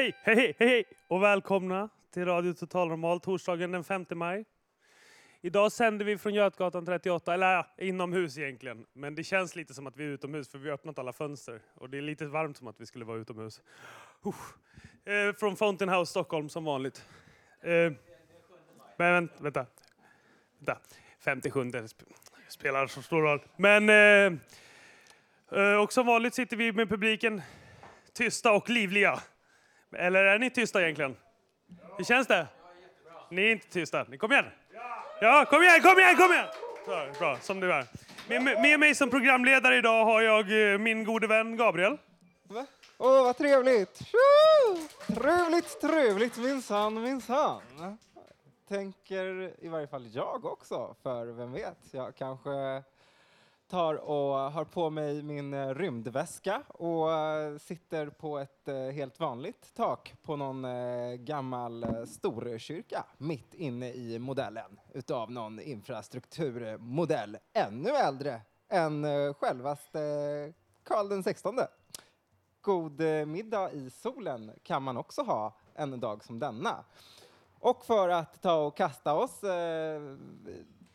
Hej, hej, hej, hej, och välkomna till Radio Total Normal torsdagen den 5 maj. Idag sänder vi från Götgatan 38, eller ja, inomhus egentligen. Men det känns lite som att vi är utomhus för vi har öppnat alla fönster. Och det är lite varmt som att vi skulle vara utomhus. Eh, från Fountain House Stockholm som vanligt. Eh, men vänta. vänta. 57 spelar så stor roll. Men eh, eh, och som vanligt sitter vi med publiken tysta och livliga. Eller är ni tysta egentligen? Hur känns det? Ni är inte tysta. Ni kom igen! Ja, kom igen, kom igen, kom igen! Så, bra, som du är. Med, med mig som programledare idag har jag eh, min gode vän Gabriel. Åh, vad trevligt! Tjo! Trevligt, trevligt minsann, minsann. Tänker i varje fall jag också, för vem vet, jag kanske tar och har på mig min eh, rymdväska och eh, sitter på ett eh, helt vanligt tak på någon gammal storkyrka mitt inne i modellen utav någon infrastrukturmodell ännu äldre än självaste Karl den 16. God middag i solen kan man också ha en dag som denna. Och för att ta och kasta oss, eh,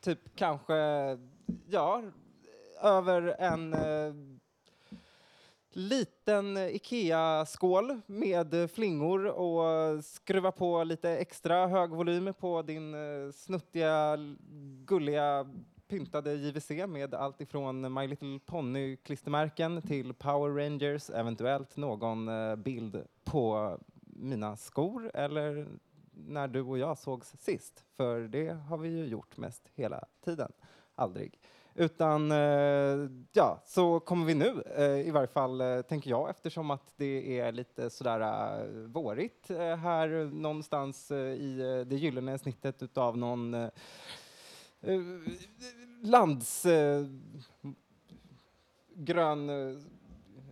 typ kanske, ja, över en eh, liten Ikea-skål med flingor och skruva på lite extra hög volym på din eh, snuttiga, gulliga pyntade JVC med allt ifrån My Little Pony-klistermärken till Power Rangers, eventuellt någon eh, bild på mina skor eller när du och jag sågs sist, för det har vi ju gjort mest hela tiden. Aldrig. Utan, eh, ja, så kommer vi nu, eh, i varje fall eh, tänker jag, eftersom att det är lite sådär eh, vårigt eh, här någonstans eh, i eh, det gyllene snittet utav någon eh, eh lands eh, grön eh,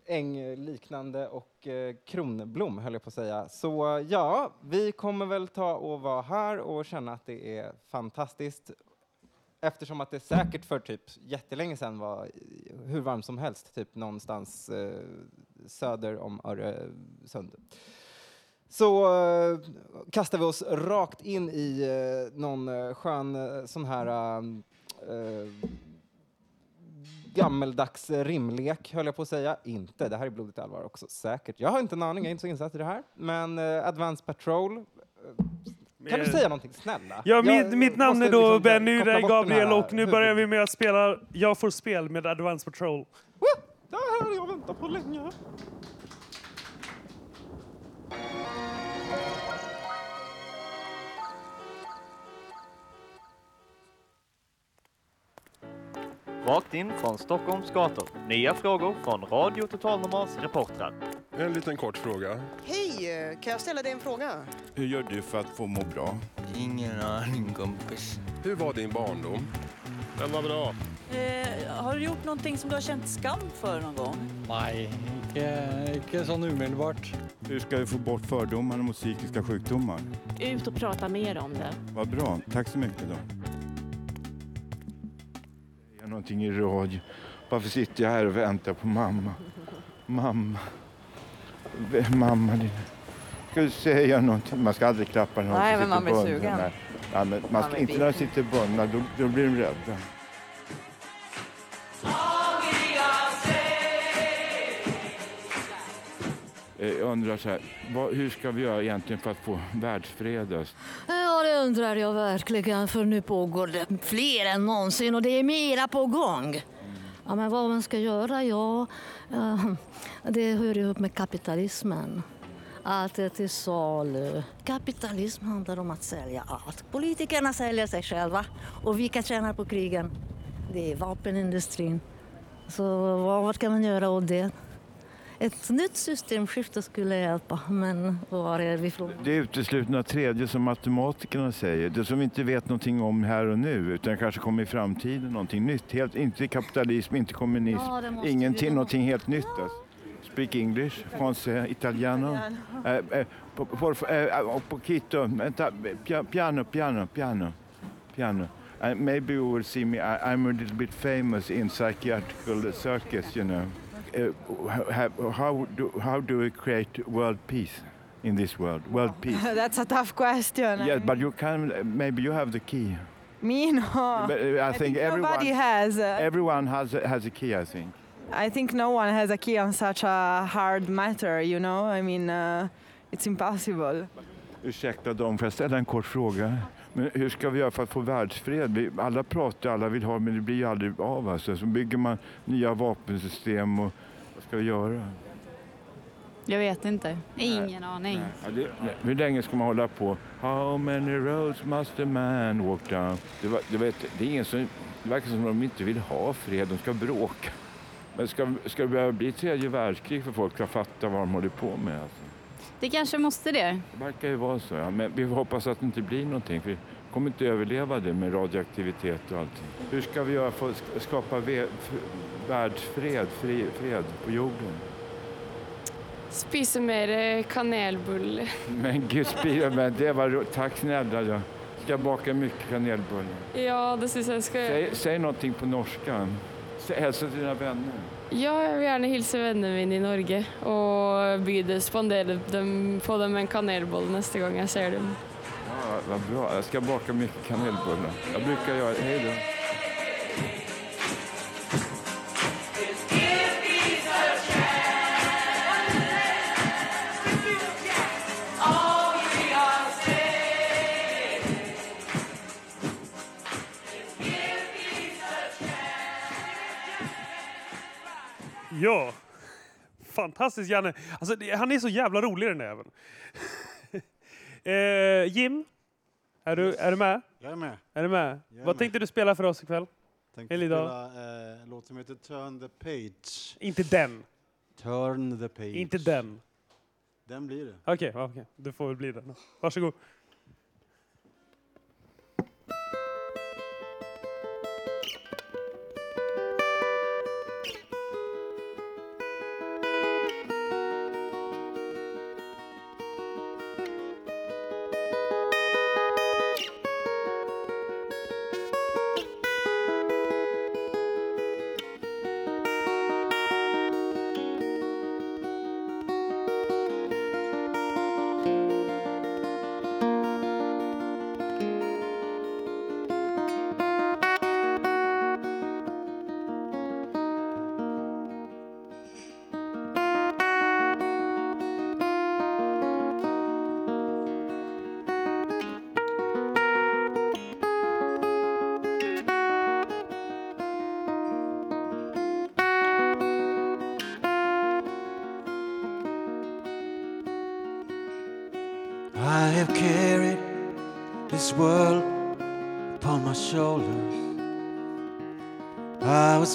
äng liknande och eh, kronblom höll jag på att säga. Så ja, vi kommer väl ta och vara här och känna att det är fantastiskt eftersom att det säkert för typ jättelänge sedan var hur varmt som helst, typ någonstans eh, söder om Öresund. Så eh, kastar vi oss rakt in i eh, någon eh, skön eh, sån här eh, eh, gammeldags rimlek, höll jag på att säga. Inte, det här är blodigt allvar också, säkert. Jag har inte en aning, jag är inte så insatt i det här. Men eh, Advanced Patrol, eh, kan du säga någonting snälla? Ja, Jag mitt, mitt namn är då liksom Benny Gabriel och nu börjar vi med att spela Jag får spel med Advance Patrol. Woo! Det här har jag väntat på länge. Rakt in från Stockholms gator. Nya frågor från Radio Total Normals reportrar. En liten kort fråga. Hej, kan jag ställa dig en fråga? Hur gör du för att få må bra? Ingen aning kompis. Hur var din barndom? Den var bra. Eh, har du gjort någonting som du har känt skam för någon gång? Nej, inte, inte så omedelbart. Hur ska vi få bort fördomar mot psykiska sjukdomar? Ut och prata mer om det. Vad bra, tack så mycket då. Jag någonting i radio. Varför sitter jag här och väntar på mamma? Mamma. Mamma, din... Ska säga någonting? Man ska aldrig klappa någon Nej, men man sitter blir bunden sugen. där. Ja, men man ska inte när de sitter bundna, då, då blir de rädda. Jag undrar så här, vad, hur ska vi göra egentligen för att få världsfred? Ja, det undrar jag verkligen, för nu pågår det fler än någonsin och det är mera på gång. Ja, men vad man ska göra, ja, eh, det hör ihop med kapitalismen. Allt är till salu. Kapitalism handlar om att sälja allt. Politikerna säljer sig själva och vilka tjänar på krigen? Det är vapenindustrin. Så vad, vad kan man göra åt det? Ett nytt systemskifte skulle hjälpa, men var är vi från? Det är uteslutna tredje som matematikerna säger. Det som vi inte vet någonting om här och nu utan kanske kommer i framtiden någonting nytt. Helt, inte kapitalism, inte kommunism, Ja, ingenting, vi- någonting helt nytt. Alltså. Speak English, français, italiano. Eh, eh, por, por, eh, un poquito, piano, piano, piano, piano. Uh, maybe you will see me, I, I'm a little bit famous in psychiatrical circus, you know. Uh, how, how, do, how do we create world peace in this world? World peace. That's a tough question. Yes, but you can. Maybe you have the key. Me, no. But uh, I, think, everyone. nobody has. uh, Everyone has has a key. I think. I think no one has a key on such a hard matter, you know? I mean, uh, it's impossible. Ursäkta dem, får jag ställa en kort fråga? Men hur ska vi göra för att få världsfred? Vi, alla pratar, alla vill ha, men det blir ju aldrig av. Alltså. Så bygger man nya vapensystem och vad ska vi göra? Jag vet inte. Ingen aning. Ja, det, nej. Hur länge ska man hålla på? How many roads must a man walk down? Det, var, det, var ett, det, är ingen som, det verkar som att de inte vill ha fred, de ska bråka. Men ska, ska det behöva bli tredje världskrig för folk ska fatta vad de håller på med? Alltså? Det kanske måste det. Det verkar ju vara så. Ja. Men vi hoppas att det inte blir någonting. För vi kommer inte överleva det med radioaktivitet och allting. Hur ska vi göra för att sk- skapa världsfred, fri, fred på jorden? Spise mer eh, kanelbulle. Men gud, spira, men det var Tack snälla. Jag ska baka mycket kanelbullar. Ja, det syns jeg skal Säg, säg någonting på norska. Hälsa till dina vänner. Ja, jeg vil gjerne hilse vennene mine i Norge og by det, spandere dem, få dem en kanelbolle neste gang jeg ser dem. Ja, vad bra. Jag ska baka mycket kanelbullar. Jag brukar göra Hej då. Ja, fantastiskt Janne. Alltså, det- han är så jävla rolig den där jäveln. eh, Jim, är du, är du med? Jag är med. Är du med? Jag är Vad med. tänkte du spela för oss ikväll? Tänkte Eller idag? spela eh, en låt som heter Turn the Page. Inte den. Turn the Page. Inte den. Den blir det. Okej, okej. du får väl bli den. Varsågod.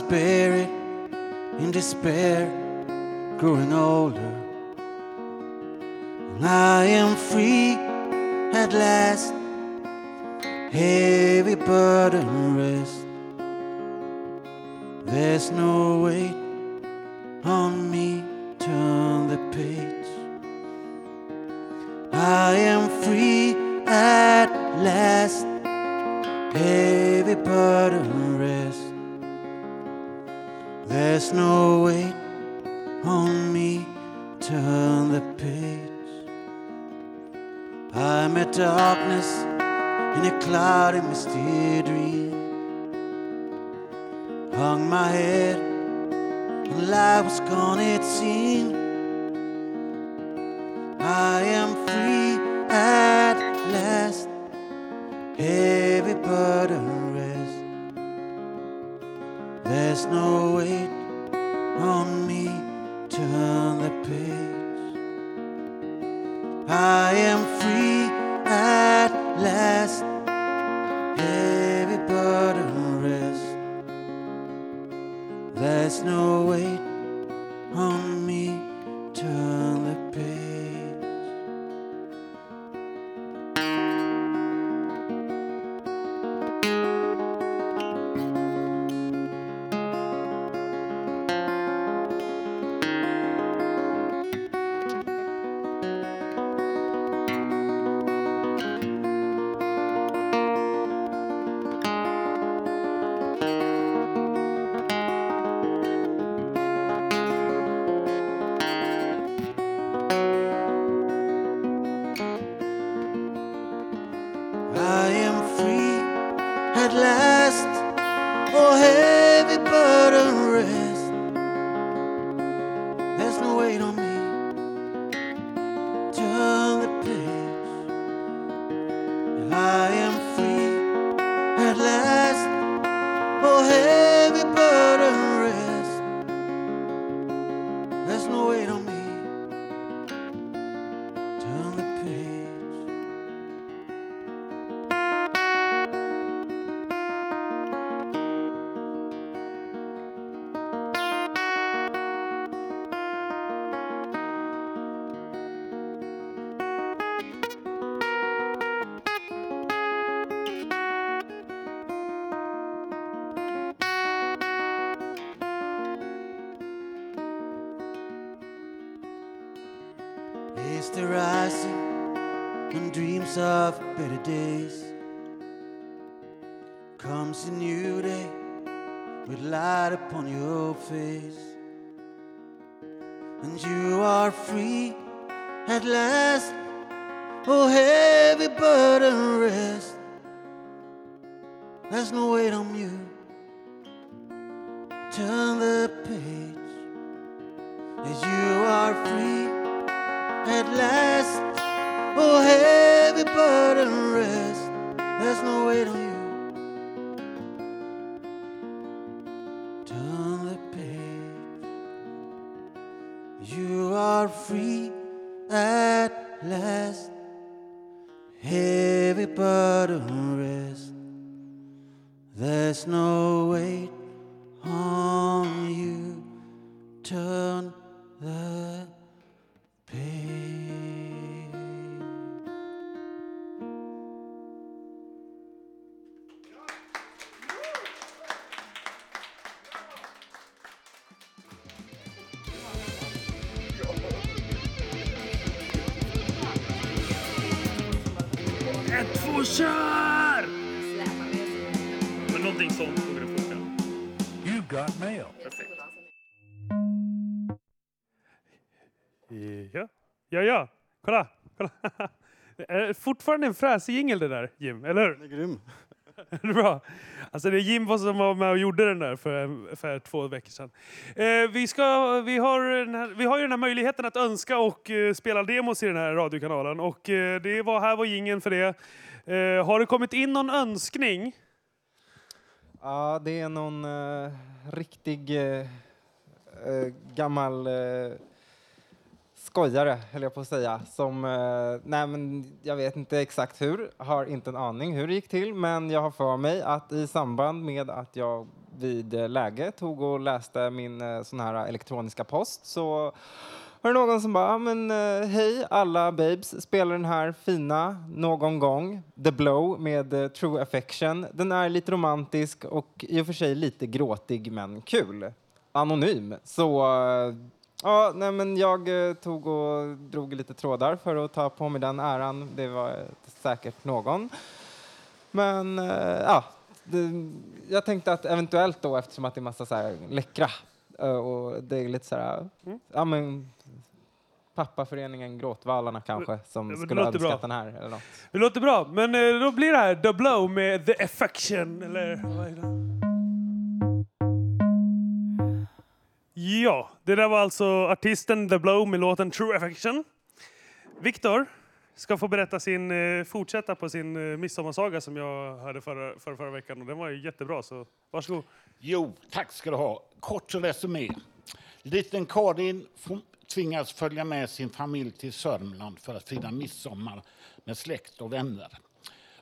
Buried in despair, growing older. And I am free at last, heavy burden rest. I am free at last. Heavy burden rest. There's no weight heavy burden rest. There's no weight on you. Turn the page. As you are free at last. Oh, heavy burden rest. There's no weight on you. Turn the page. You are free at last but unrest. There's no weight fortfarande en fräsig jingel det där, Jim, eller hur? Den är grym. Bra. Alltså det är Jim som var med och gjorde den där för, för två veckor sedan. Eh, vi, ska, vi, har den här, vi har ju den här möjligheten att önska och eh, spela demos i den här radiokanalen. Och eh, det var, här var jingeln för det. Eh, har det kommit in någon önskning? Ja, det är någon eh, riktig eh, eh, gammal eh, skojare, höll jag på att säga. Som, eh, nej men jag vet inte exakt hur, har inte en aning hur det gick till, men jag har för mig att i samband med att jag vid eh, läge tog och läste min eh, sån här elektroniska post så var det någon som bara, men eh, hej alla babes, spelar den här fina någon gång, The Blow med eh, True Affection. Den är lite romantisk och i och för sig lite gråtig men kul. Anonym. Så eh, ja, nej men jag eh, tog och drog lite trådar för att ta på mig den äran. Det var eh, säkert någon. Men eh, ja, det, jag tänkte att eventuellt då eftersom att det är massa så här läckra eh, och det är lite så här, ja men pappaföreningen Gråtvallarna kanske som det skulle låter bra. önskat den här eller något. Det låter bra, men eh, då blir det här The Blow med The Affection, eller vad är det? Ja, det där var alltså artisten The Blow med låten True Affection. Viktor ska få berätta sin, eh, fortsätta på sin eh, midsommarsaga som jag hörde förra, förra, förra veckan och den var ju jättebra så varsågod. Jo, tack ska du ha. Kort resumé. Liten Karin tvingas följa med sin familj till Sörmland för att fira midsommar med släkt och vänner.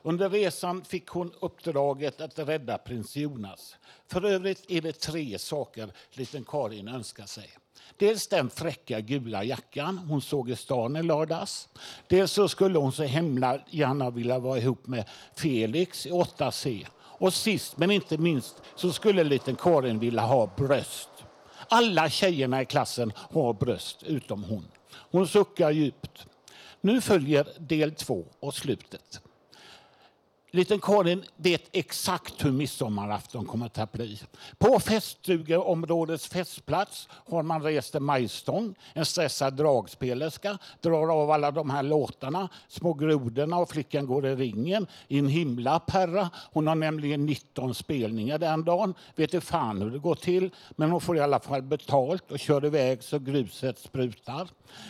Under resan fick hon uppdraget att rädda prins Jonas. För övrigt är det tre saker liten Karin önskar sig. Dels den fräcka gula jackan hon såg i stan i lördags. Dels så skulle hon så himla gärna vilja vara ihop med Felix i 8C. Och sist men inte minst så skulle liten Karin vilja ha bröst. Alla tjejerna i klassen har bröst utom hon. Hon suckar djupt. Nu följer del två och slutet. Liten Karin vet exakt hur midsommarafton kommer att bli. På feststugeområdets festplats har man rest en majstång. En stressad dragspelerska drar av alla de här låtarna. Små grodorna och flickan går i ringen i en himla perra. Hon har nämligen 19 spelningar den dagen. Vet inte fan hur det går till, men hon får i alla fall betalt och kör iväg så gruset sprutar.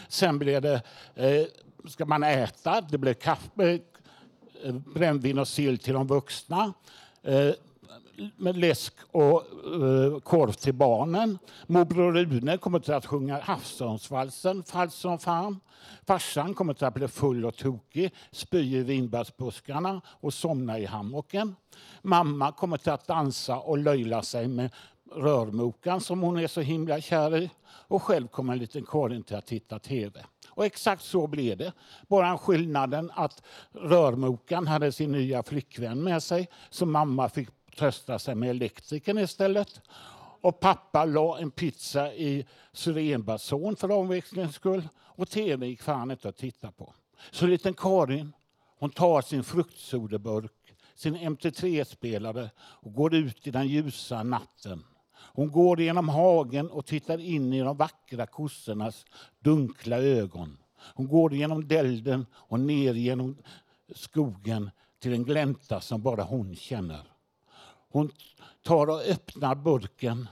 Sen blir det, eh, ska man äta, det blir kaffe, Eh, brännvin och sill till de vuxna. Eh, med läsk och eh, korv till barnen. Morbror Rune kommer till att sjunga Havsörnsvalsen, falskt som fan. Farsan kommer till att bli full och tokig, spy i vinbärsbuskarna och somna i hammocken. Mamma kommer till att dansa och löjla sig med rörmokan som hon är så himla kär i. Och själv kommer en liten Karin till att titta tv. Och exakt så blev det. Bara skillnaden att rörmokan hade sin nya flickvän med sig så mamma fick trösta sig med elektrikern istället. Och pappa la en pizza i syrenbason för omväxlings skull. Och tv gick fan inte att titta på. Så liten Karin, hon tar sin fruktsodeburk, sin MT3-spelare och går ut i den ljusa natten. Hon går genom hagen och tittar in i de vackra kossornas dunkla ögon. Hon går genom dälden och ner genom skogen till en glänta som bara hon känner. Hon tar och öppnar burken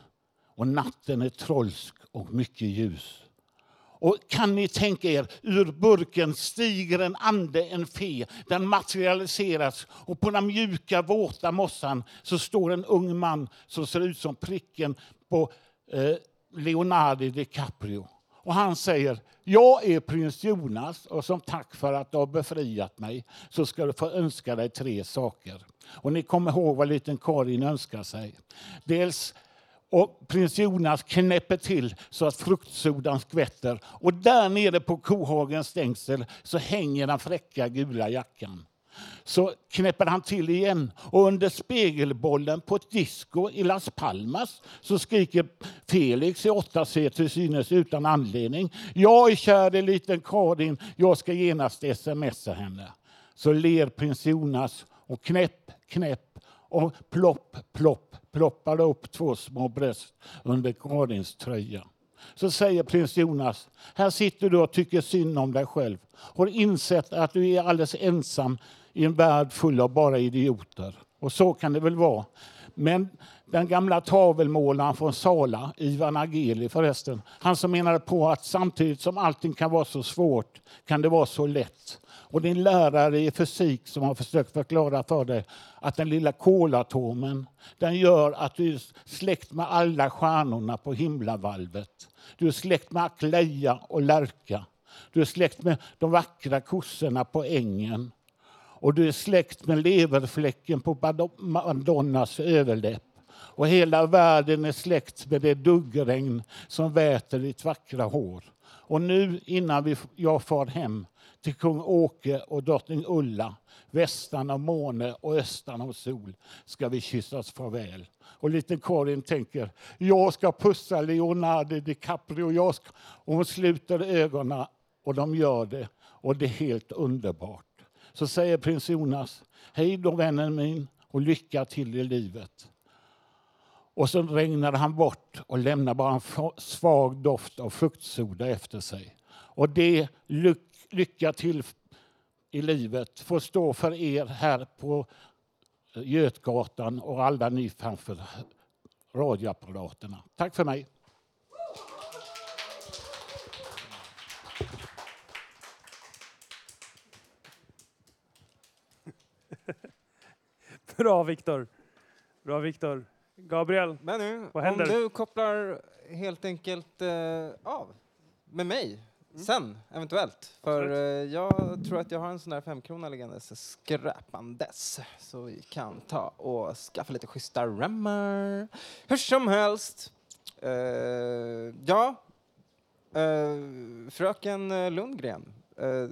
och natten är trolsk och mycket ljus. Och kan ni tänka er, ur burken stiger en ande, en fe. Den materialiseras och på den mjuka, våta mossan så står en ung man som ser ut som pricken på eh, Leonardo DiCaprio. Och han säger, jag är prins Jonas och som tack för att du har befriat mig så ska du få önska dig tre saker. Och ni kommer ihåg vad liten Karin önskar sig. Dels och prins Jonas knäpper till så att fruktsodan skvätter. Och där nere på kohagens stängsel så hänger den fräcka gula jackan. Så knäpper han till igen och under spegelbollen på ett disco i Las Palmas så skriker Felix i 8C till synes utan anledning. Jag är kär i liten Karin, jag ska genast smsa henne. Så ler prins Jonas och knäpp, knäpp och plopp, plopp ploppade upp två små bröst under Karins tröja. Så säger prins Jonas, här sitter du och tycker synd om dig själv. Har insett att du är alldeles ensam i en värld full av bara idioter. Och så kan det väl vara. Men den gamla tavelmålaren från Sala, Ivan Ageli förresten, han som menade på att samtidigt som allting kan vara så svårt kan det vara så lätt. Och din lärare i fysik som har försökt förklara för dig att den lilla kolatomen den gör att du är släkt med alla stjärnorna på himlavalvet. Du är släkt med Akleja och Lärka. Du är släkt med de vackra kossorna på ängen. Och du är släkt med leverfläcken på Madonnas överläpp. Och hela världen är släkt med det duggregn som väter ditt vackra hår. Och nu innan vi, jag far hem till kung Åke och drottning Ulla, västan av måne och östan av sol, ska vi kyssas farväl. Och liten Karin tänker, jag ska pussa Leonardo DiCaprio. Jag ska... Och hon sluter ögonen och de gör det. Och det är helt underbart. Så säger prins Jonas, hej då vännen min och lycka till i livet. Och så regnade han bort och lämnade bara en svag doft av fruktsoda efter sig. Och det lycka till i livet får stå för er här på eh, Götgatan och alla ni framför radioapparaterna. Tack för mig. Bra, Viktor. Bra, Viktor. Gabriel, Benny, vad händer? om du kopplar helt enkelt eh, av med mig sen, eventuellt. För eh, jag tror att jag har en sån där femkrona liggandes skräpandes. Så vi kan ta och skaffa lite schyssta remmar. Hur som helst. Eh, ja, eh, fröken Lundgren eh,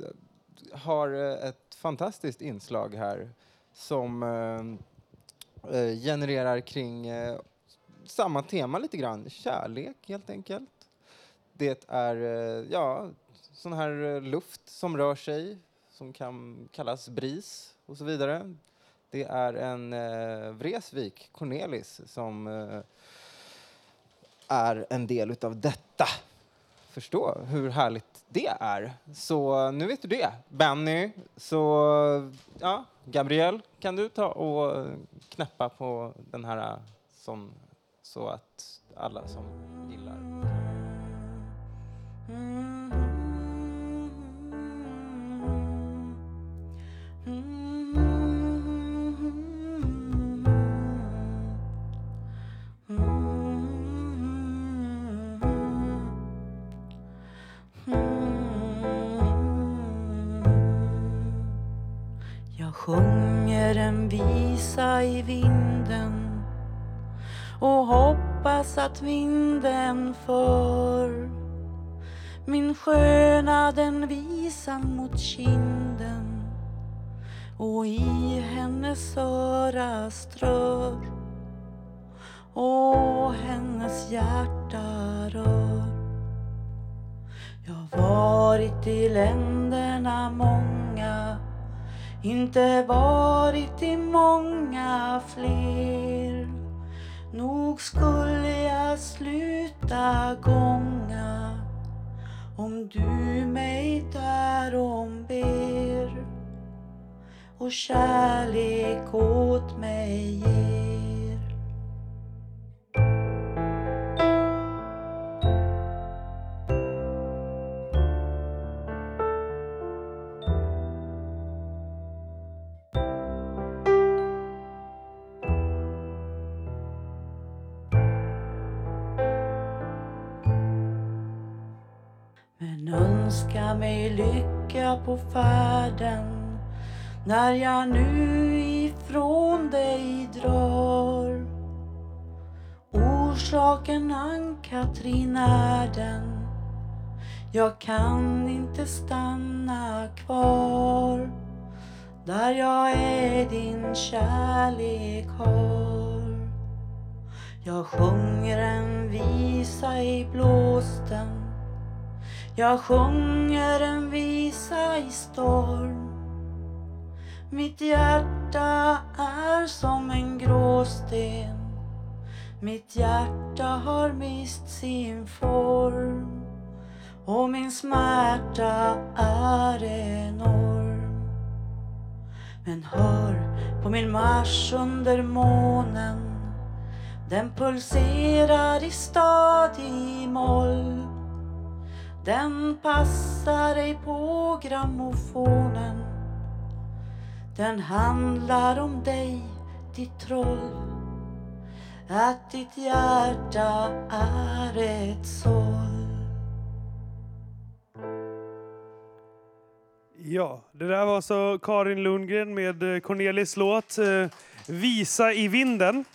har ett fantastiskt inslag här som eh, Eh, genererar kring eh, samma tema lite grann. Kärlek helt enkelt. Det är eh, ja, sån här luft som rör sig som kan kallas bris och så vidare. Det är en eh, Vreeswijk, Cornelis, som eh, är en del utav detta. Förstå hur härligt det är. Så eh, nu vet du det. Benny, så ja, Gabriel, kan du ta och eh, knäppa på den här eh, som, så att alla som gillar Mm. Att vinden för min sköna den visan mot kinden och i hennes öra strör och hennes hjärta rör. Jag har varit i länderna många inte varit i många fler Nog skulle jag sluta gånga om du mig därom ber och kärlek åt mig ger. Önska mig lycka på färden när jag nu ifrån dig drar. Orsaken Ann-Katrin är den jag kan inte stanna kvar där jag är din kärlek har. Jag sjunger en visa i blåsten jag sjunger en visa i storm. Mitt hjärta är som en gråsten. Mitt hjärta har mist sin form. Och min smärta är enorm. Men hör på min marsch under månen. Den pulserar i stadig moll den passar ej på grammofonen Den handlar om dig, ditt troll Att ditt hjärta är ett såll Ja, det där var så Karin Lundgren med eh, Cornelis låt eh, Visa i vinden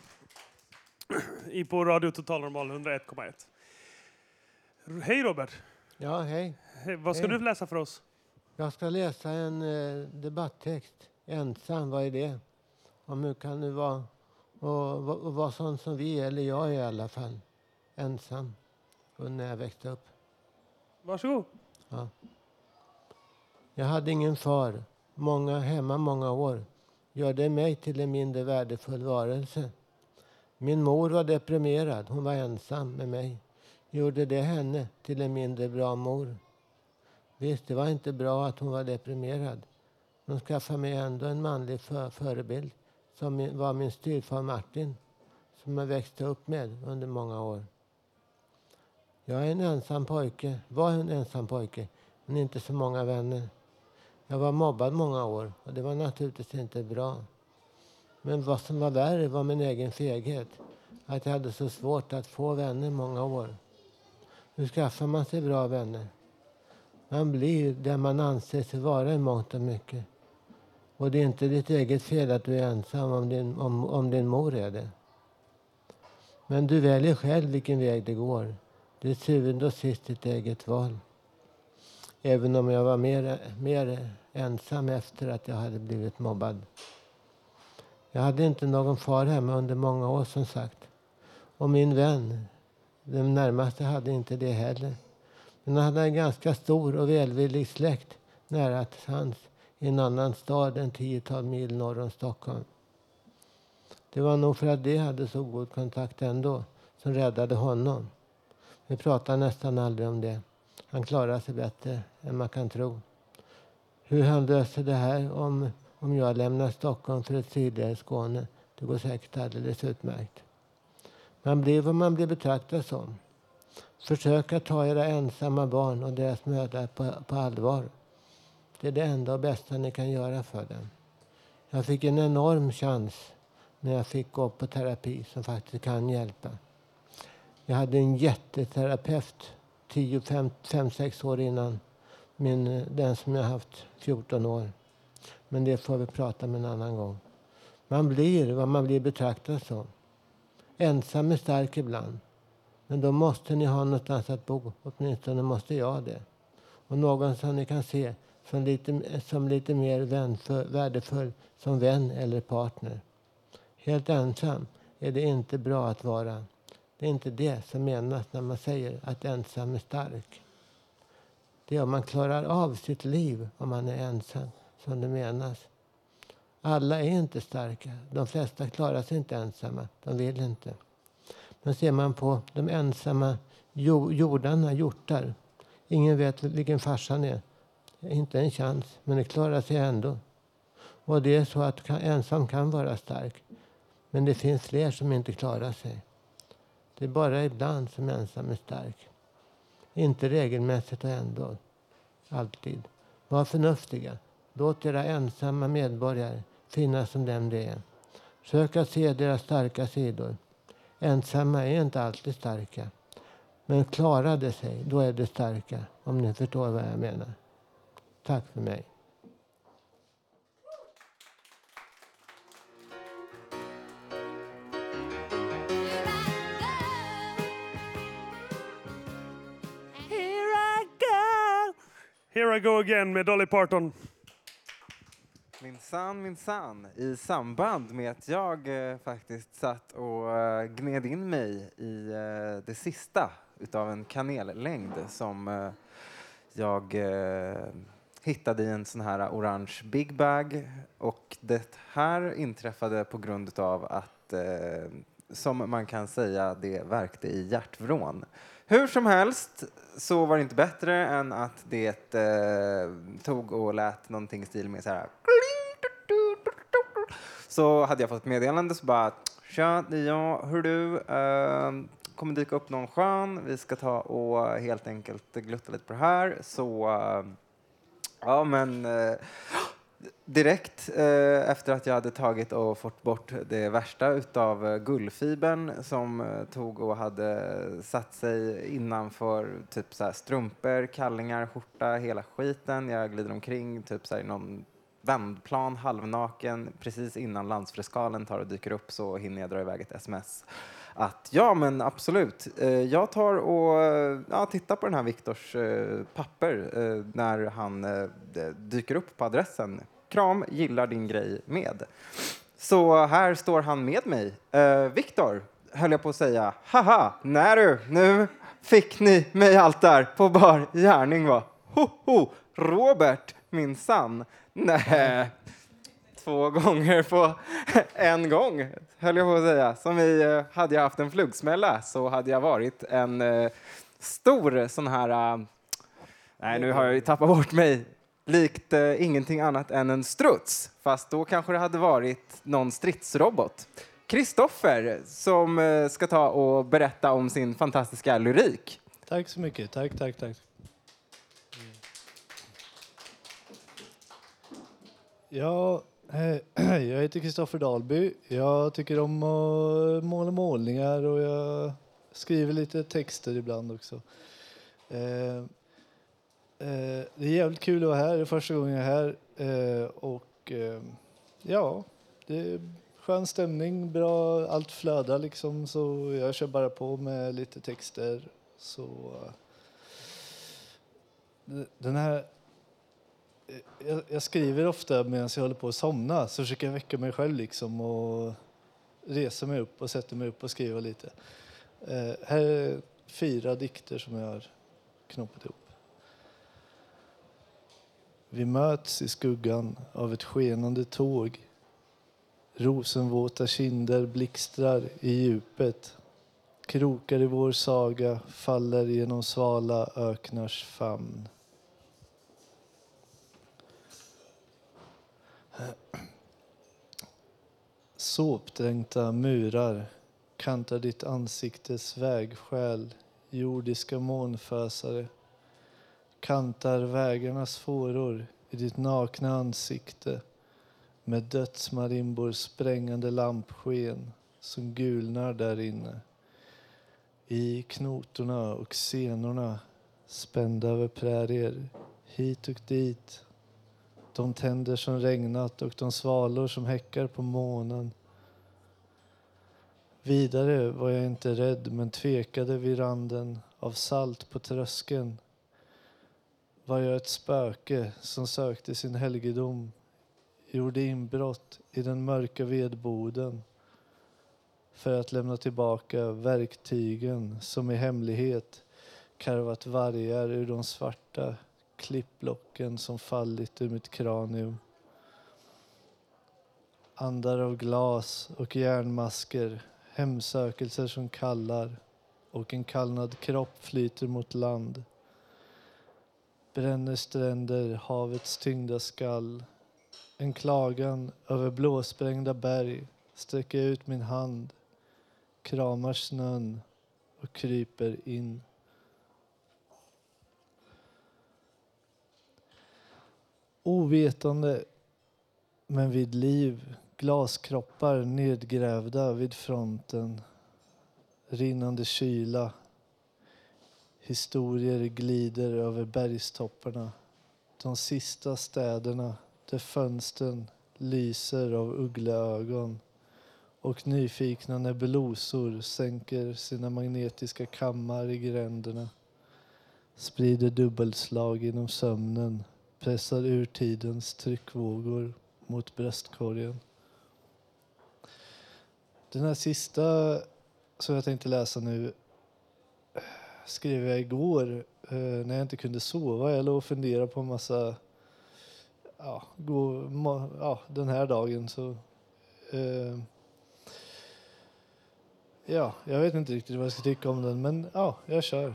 på Radio Total Normal 101,1. Hej Robert! Ja, hej. Vad ska Hej. du läsa för oss? Jag ska läsa en eh, debatttext. Ensam, vad är det? Om hur kan du vara och, och vara sån som vi, eller jag i alla fall. Ensam. Från när jag växte upp. Varsågod. Ja. Jag hade ingen far. Många hemma många år. Gör det mig till en mindre värdefull varelse? Min mor var deprimerad. Hon var ensam med mig. Gjorde det henne till en mindre bra mor? Visst, det var inte bra att hon var deprimerad. Hon skaffade mig ändå en manlig för förebild som var min styvfar Martin som jag växte upp med under många år. Jag är en ensam pojke, var en ensam pojke, men inte så många vänner. Jag var mobbad många år och det var naturligtvis inte bra. Men vad som var värre var min egen feghet. Att jag hade så svårt att få vänner många år. Hur skaffar man sig bra vänner? Man blir den man anser sig vara i mångt och mycket. Och det är inte ditt eget fel att du är ensam om din, om, om din mor är det. Men du väljer själv vilken väg det går. Det är till syvende och sist ditt eget val. Även om jag var mer, mer ensam efter att jag hade blivit mobbad. Jag hade inte någon far hemma under många år som sagt. Och min vän, de närmaste, hade inte det heller. Men han hade en ganska stor och välvillig släkt nära till hans i en annan stad en tiotal mil norr om Stockholm. Det var nog för att de hade så god kontakt ändå som räddade honom. Vi pratar nästan aldrig om det. Han klarar sig bättre än man kan tro. Hur han löser det här om, om jag lämnar Stockholm för ett sydligare Skåne, det går säkert alldeles utmärkt. Man blir vad man blir betraktad som. Försök att ta era ensamma barn och deras mödrar på, på allvar. Det är det enda och bästa ni kan göra för dem. Jag fick en enorm chans när jag fick gå på terapi som faktiskt kan hjälpa. Jag hade en jätteterapeut 5, 6 år innan min, den som jag haft 14 år. Men det får vi prata om en annan gång. Man blir vad man blir betraktad som. Ensam är stark ibland. Men då måste ni ha någonstans att bo. Åtminstone måste jag det. Och någon som ni kan se som lite, som lite mer vänför, värdefull som vän eller partner. Helt ensam är det inte bra att vara. Det är inte det som menas när man säger att ensam är stark. Det är om man klarar av sitt liv om man är ensam som det menas. Alla är inte starka. De flesta klarar sig inte ensamma. De vill inte. Men ser man på de ensamma jordarna, hjortar. Ingen vet vilken farsan är. Inte en chans, men det klarar sig ändå. Och det är så att ensam kan vara stark. Men det finns fler som inte klarar sig. Det är bara ibland som ensam är stark. Inte regelmässigt och ändå. Alltid. Var förnuftiga. Låt era ensamma medborgare finnas som dem de är. Sök att se deras starka sidor. Ensamma är inte alltid starka. Men klarar de sig, då är det starka. Om ni förstår vad jag menar. Tack för mig. Here I go! Here I go again med Dolly Parton. Minsann, minsann. I samband med att jag eh, faktiskt satt och eh, gned in mig i eh, det sista utav en kanellängd som eh, jag eh, hittade i en sån här orange big bag. Och det här inträffade på grund av att, eh, som man kan säga, det verkte i hjärtvrån. Hur som helst så var det inte bättre än att det eh, tog och lät någonting i stil med så här så hade jag fått ett meddelande så bara Tja, det är jag. Hur du, eh, kommer dyka upp någon skön. Vi ska ta och helt enkelt glutta lite på det här. Så, eh, ja men eh, direkt eh, efter att jag hade tagit och fått bort det värsta utav eh, gullfibern som eh, tog och hade satt sig innanför typ så här strumpor, kallingar, skjorta, hela skiten. Jag glider omkring typ så här i någon vändplan, halvnaken. Precis innan landsfreskalen tar och dyker upp så hinner jag dra iväg ett sms att ja, men absolut. Eh, jag tar och eh, ja, tittar på den här Viktors eh, papper när han dyker upp på adressen. Kram, gillar din grej med. Så här står han med mig. Viktor, höll jag på att säga. Haha, nej du, nu fick ni mig allt där på bar gärning va. Ho, ho. Robert, min sann. Nej, två gånger på en gång, höll jag på att säga. Som i, eh, hade jag haft en flugsmälla så hade jag varit en eh, stor sån här... eh, nej, nu har jag ju tappat bort mig. Likt eh, ingenting annat än en struts. Fast då kanske det hade varit någon stridsrobot. Kristoffer som eh, ska ta och berätta om sin fantastiska lyrik. Tack så mycket. Tack, tack, tack. Ja, Jag heter Kristoffer Dalby. Jag tycker om att måla målningar och jag skriver lite texter ibland också. Eh, eh, det är jävligt kul att vara här. Det är första gången jag är här. Eh, och ja, det är skön stämning, bra, allt flödar liksom. Så jag kör bara på med lite texter. Så den här jag, jag skriver ofta medan jag håller på att somna. Så försöker jag väcka mig själv liksom och resa mig upp och sätta mig upp och skriva lite. Eh, här är fyra dikter som jag har knoppat ihop. Vi möts i skuggan av ett skenande tåg. Rosenvåta kinder blixtrar i djupet. Krokar i vår saga faller genom svala öknars famn. Såpdränkta murar kantar ditt ansiktes vägskäl, jordiska månfösare. Kantar vägarnas fåror i ditt nakna ansikte med dödsmarimbor sprängande lampsken som gulnar där inne. I knotorna och senorna spända över prärier, hit och dit de tänder som regnat och de svalor som häckar på månen. Vidare var jag inte rädd men tvekade vid randen av salt på tröskeln. Var jag ett spöke som sökte sin helgedom, gjorde inbrott i den mörka vedboden för att lämna tillbaka verktygen som i hemlighet karvat vargar ur de svarta klippblocken som fallit ur mitt kranium. Andar av glas och järnmasker, hemsökelser som kallar och en kallnad kropp flyter mot land. Bränner stränder, havets tyngda skall. En klagan över blåsprängda berg sträcker jag ut min hand, kramar snön och kryper in. Ovetande men vid liv, glaskroppar nedgrävda vid fronten, rinnande kyla. Historier glider över bergstopparna, de sista städerna där fönstren lyser av uggleögon och nyfikna nebulosor sänker sina magnetiska kammar i gränderna, sprider dubbelslag inom sömnen pressar ur tidens tryckvågor mot bröstkorgen. Den här sista som jag tänkte läsa nu skrev jag igår eh, när jag inte kunde sova. Jag låg och funderade på en massa... Ja, gå, ja den här dagen så... Eh, ja, jag vet inte riktigt vad jag ska tycka om den, men ja, jag kör.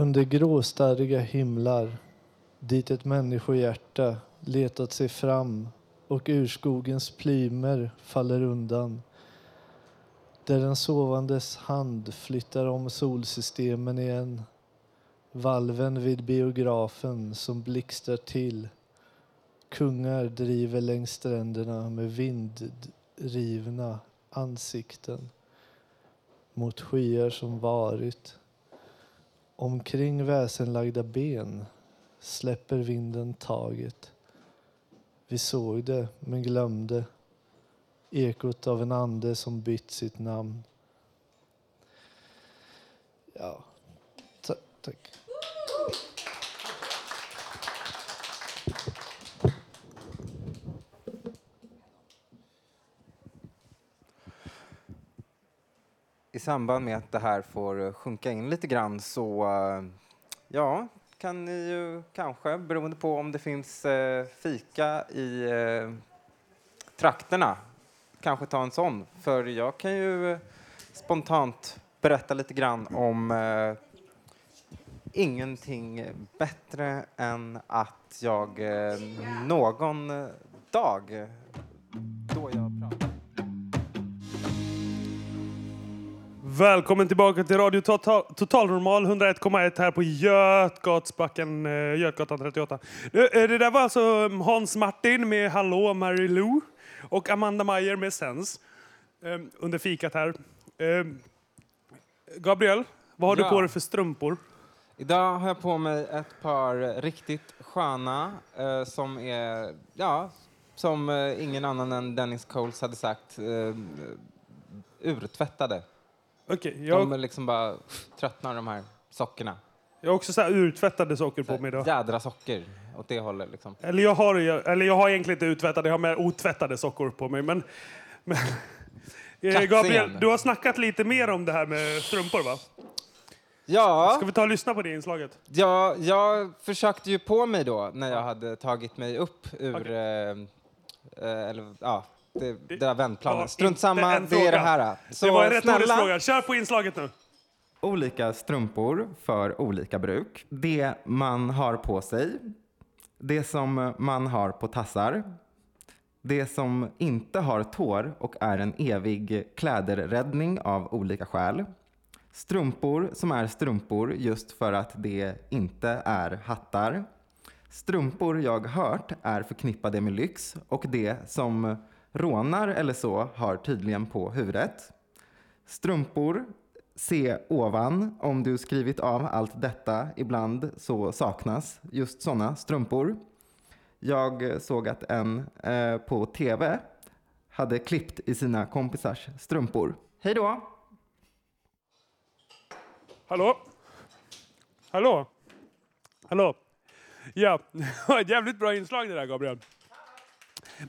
Under gråstarriga himlar dit ett människohjärta letat sig fram och urskogens plymer faller undan. Där den sovandes hand flyttar om solsystemen igen. Valven vid biografen som blixtrar till. Kungar driver längs stränderna med vindrivna ansikten mot skyar som varit. Omkring väsenlagda ben släpper vinden taget. Vi såg det, men glömde. Ekot av en ande som bytt sitt namn. Ja, tack. I samband med att det här får eh, sjunka in lite grann så eh, ja, kan ni ju kanske, beroende på om det finns eh, fika i eh, trakterna, kanske ta en sån. För jag kan ju eh, spontant berätta lite grann om eh, ingenting bättre än att jag eh, någon dag då jag Välkommen tillbaka till Radio Total, Totalnormal 101,1 här på Götgatsbacken, eh, Götgatan 38. Det, eh, det där var alltså Hans Martin med Hallå Mary Lou och Amanda Meyer med Sens eh, under fikat här. Eh, Gabriel, vad har Ja. du på dig för strumpor? Idag har jag på mig ett par riktigt sköna eh, som är, ja, som ingen annan än Dennis Coles hade sagt, eh, urtvättade. Okej, jag- De liksom bara tröttnar de här sockerna. Jag har också så här urtvättade socker på mig idag. Jädra socker åt det hållet liksom. Eller jag har, eller jag har egentligen inte utvättade, jag har mer otvättade sockor på mig. Men, men, Eh. Gabriel, du har snackat lite mer om det här med strumpor va? Ja. Ska vi ta och lyssna på det inslaget? Ja, jag försökte ju på mig då när jag hade tagit mig upp ur, eh, eh, eller ja, det, det där vändplanen. Strunt samma, det är det här. Så det var en retorisk fråga. Kör på inslaget nu. Olika strumpor för olika bruk. Det man har på sig. Det som man har på tassar. Det som inte har tår och är en evig kläderräddning av olika skäl. Strumpor som är strumpor just för att det inte är hattar. Strumpor jag hört är förknippade med lyx och det som rånar eller så har tydligen på huvudet. Strumpor, se ovan om du skrivit av allt detta. Ibland så saknas just sådana strumpor. Jag såg att en eh, på tv hade klippt i sina kompisars strumpor. Hej då! Hallå? Hallå? Hallå? Ja, det var ett jävligt bra inslag det där Gabriel.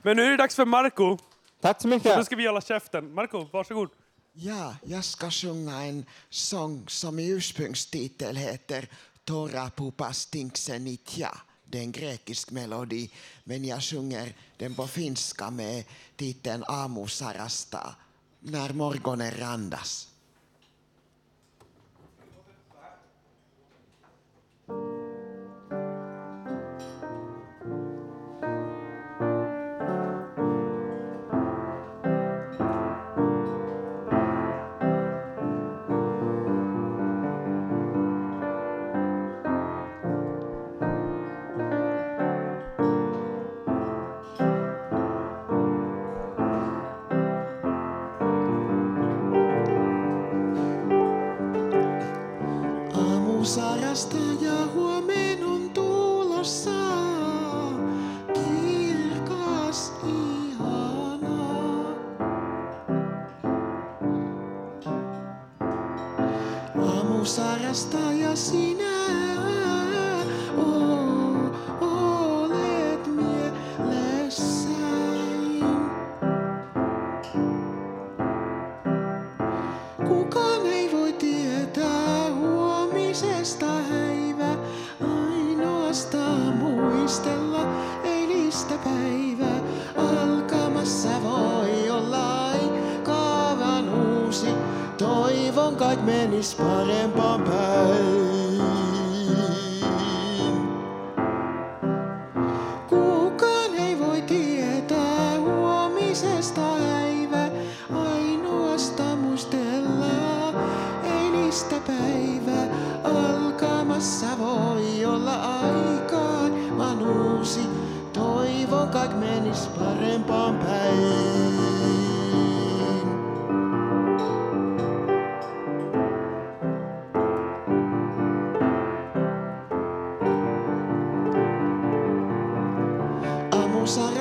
Men nu är det dags för Marco. Tack så mycket. Så nu ska vi hålla käften. Marco, varsågod. Ja, jag ska sjunga en sång som i ursprungstitel heter Tora pupas tinksen itja. Det är en grekisk melodi, men jag sjunger den på finska med titeln Amu sarasta, när morgonen randas.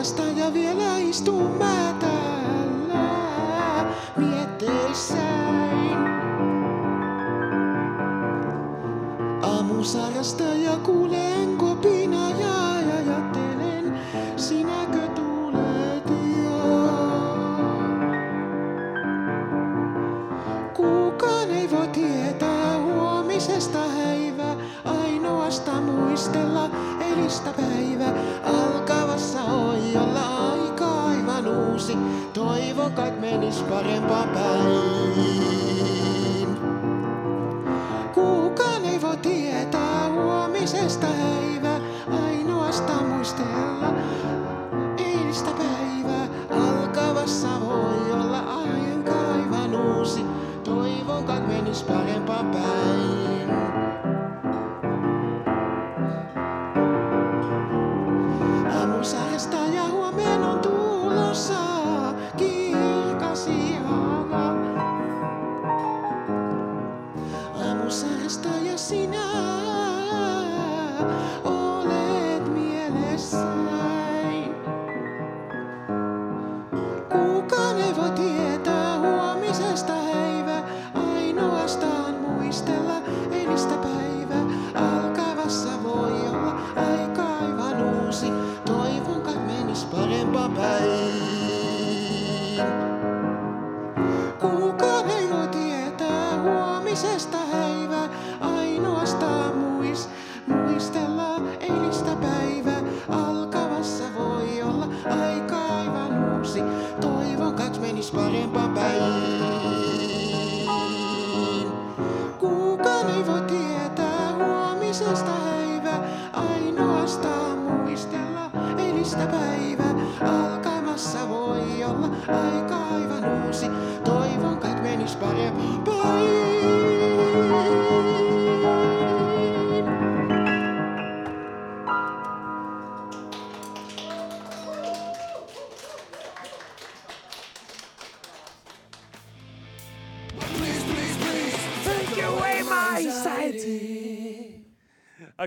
Aamusarasta ja vielä istuu mä täällä mietteissäin. Aamusarasta ja kuulen kopina ja ajattelen, sinäkö tulet jo. Kukaan ei voi tietää huomisesta häivää, ainoastaan muistella eilistä päivää. Jolla aika aivan uusi. toivokat menis parempaa päin.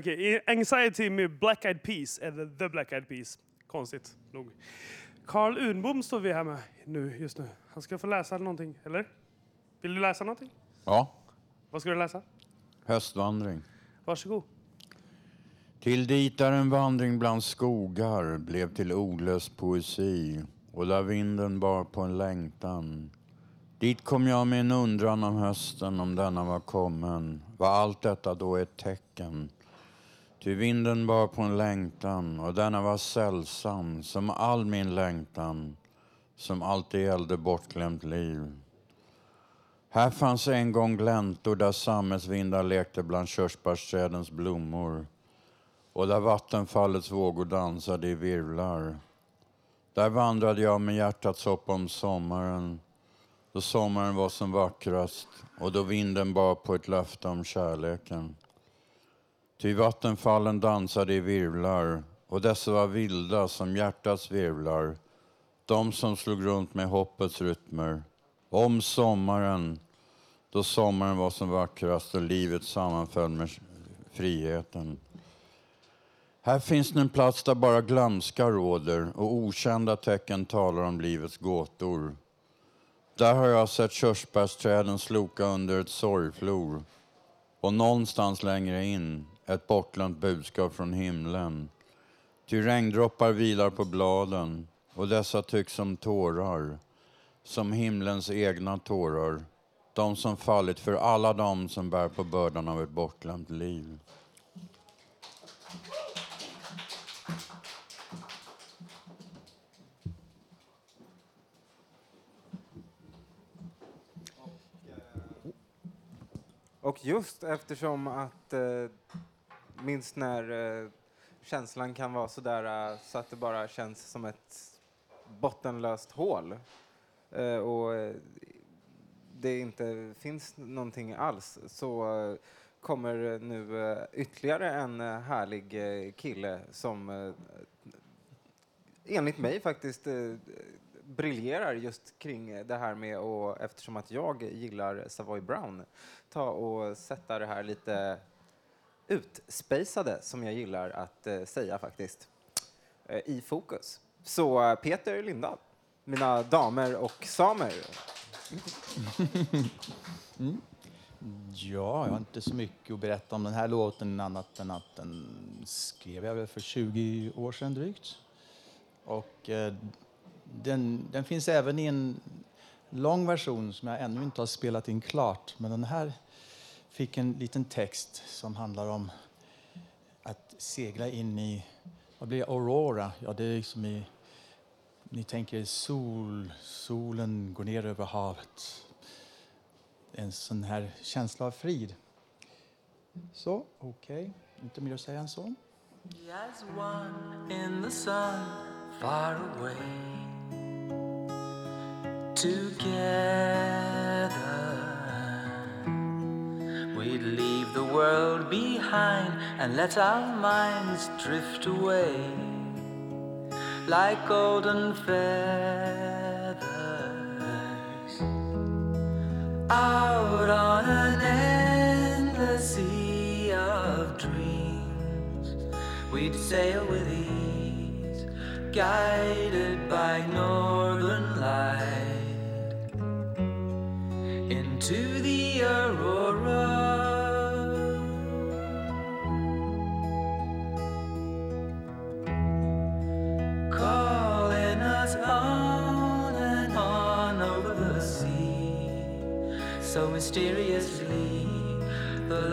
Okej, Anxiety med Black Eyed Peas, eller The Black Eyed Peas. Konstigt nog. Carl Unbom står vi här med nu, just nu. Han ska få läsa någonting, eller? Vill du läsa någonting? Ja, Vad ska du läsa? höstvandring. Varsågod. Till dit där en vandring bland skogar blev till ordlös poesi och där vinden bar på en längtan. Dit kom jag med en undran om hösten, om denna var kommen. Var allt detta då ett tecken? Ty vinden bar på en längtan och denna var sällsam som all min längtan, som alltid gällde bortglömt liv. Här fanns en gång gläntor där sammetsvindar lekte bland körsbärsträdens blommor och där vattenfallets vågor dansade i virvlar. Där vandrade jag med hjärtats hopp om sommaren, då sommaren var som vackrast och då vinden bar på ett löfte om kärleken. Ty vattenfallen dansade i virvlar och dessa var vilda som hjärtats virvlar, de som slog runt med hoppets rytmer. Om sommaren, då sommaren var som vackrast och livet sammanföll med friheten. Här finns det en plats där bara glömska råder och okända tecken talar om livets gåtor. Där har jag sett körsbärsträden sloka under ett sorgflor och någonstans längre in ett bortglömt budskap från himlen. Ty regndroppar vilar på bladen och dessa tycks som tårar, som himlens egna tårar, de som fallit för alla dem som bär på bördan av ett bortglömt liv. Och just eftersom att eh, minst när eh, känslan kan vara sådär eh, så att det bara känns som ett bottenlöst hål. Eh, och eh, det inte finns någonting alls så eh, kommer nu eh, ytterligare en eh, härlig eh, kille som eh, enligt mig faktiskt eh, briljerar just kring det här med och eftersom att jag gillar Savoy Brown ta och sätta det här lite utspejsade som jag gillar att eh, säga faktiskt eh, i fokus. Så eh, Peter Lindahl, mina damer och samer. Mm. Ja, jag har inte så mycket att berätta om den här låten annat än att den skrev jag väl för 20 år sedan drygt. Och eh, den, den finns även i en lång version som jag ännu inte har spelat in klart. Men den här fick en liten text som handlar om att segla in i, vad blir Aurora? Ja, det är liksom i, ni tänker sol, solen går ner över havet. En sån här känsla av frid. Så, okej, inte mer att säga än så. As one in the sun, far away. Together, we'd leave the world behind and let our minds drift away like golden feathers out on an endless sea of dreams. We'd sail with ease, guided by northern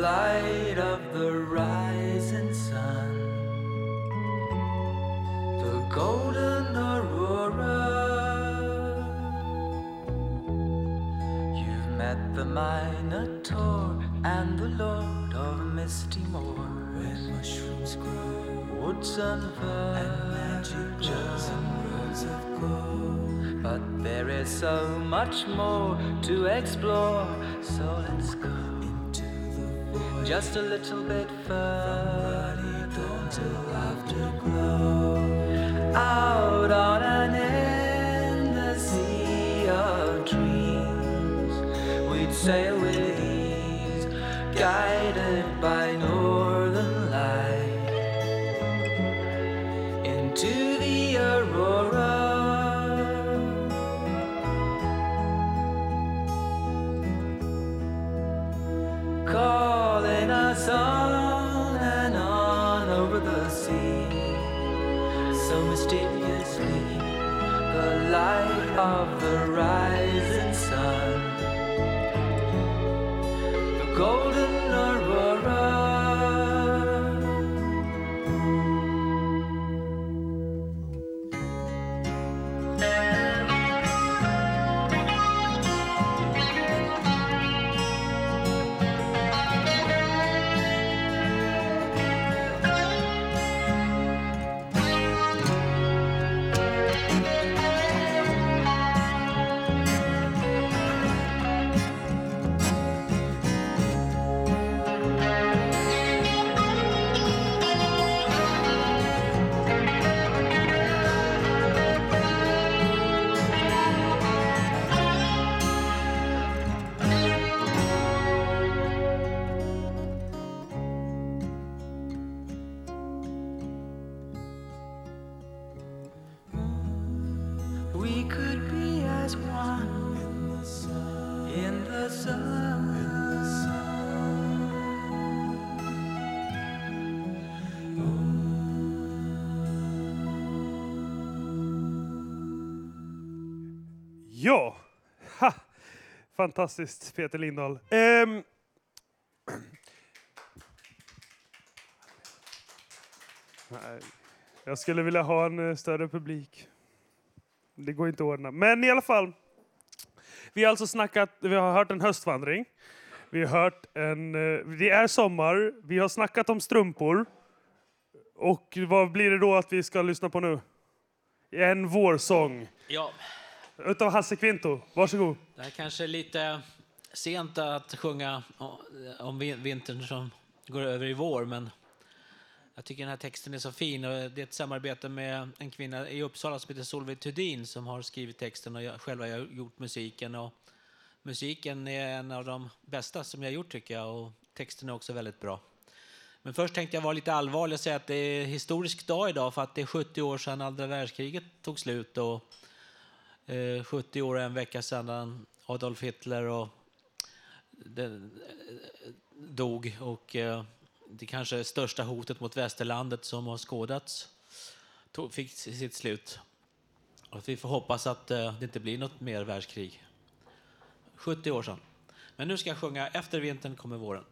light of the rising sun, the golden aurora. You've met the Minotaur and the Lord of Misty Moor. where mushrooms grow, woods and and magic rows and rows of gold. But there is so much more to explore, so just a little bit further. Out on an endless sea of dreams, we'd sail with ease, guided Fantastiskt, Peter Lindahl. Um, Nej, Jag skulle vilja ha en eh, större publik. Det går inte att ordna. Men i alla fall. Vi har alltså snackat, vi har hört en höstvandring. Vi har hört en, eh, det är sommar. Vi har snackat om strumpor. Och vad blir det då att vi ska lyssna på nu? En vårsång. Ja, Utav Hasse Kvinto. Varsågod. det här kanske är lite sent att sjunga om vintern som går över i vår, men jag tycker den här texten är så fin. Och det är ett samarbete med en kvinna i Uppsala som heter Solveig Thudin som har skrivit texten och jag, själv har gjort musiken. Och musiken är en av de bästa som jag har gjort tycker jag och texten är också väldigt bra. Men först tänkte jag vara lite allvarlig och säga att det är historisk dag idag för att det är 70 år sedan andra världskriget tog slut och eh, 70 år och en vecka sedan Adolf Hitler och den, eh, dog och eh, det kanske största hotet mot västerlandet som har skådats tog, fick sitt slut. Och vi får hoppas att eh, det inte blir något mer världskrig. 70 år sedan. Men nu ska jag sjunga Efter vintern kommer våren.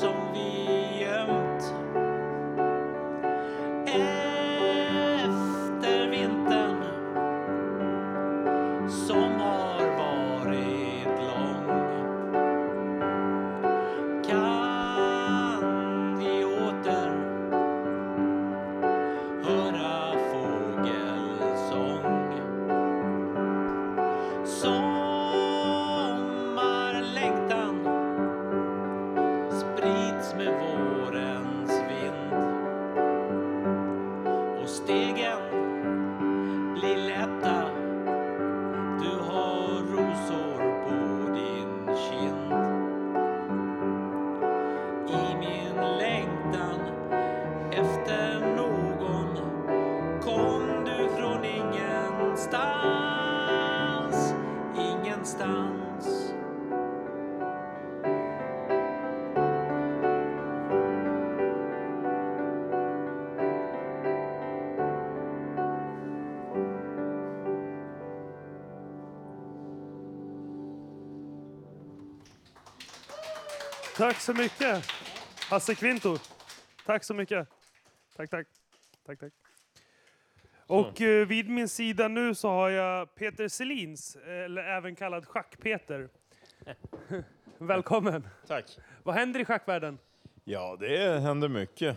Som vi Tack så mycket. Hasse Kvinto. Tack så mycket. Tack, tack. tack, tack. Och eh, vid min sida nu så har jag Peter Selins, eller även kallad Schack-Peter. Välkommen. Tack. Vad händer i schackvärlden? Ja, det händer mycket.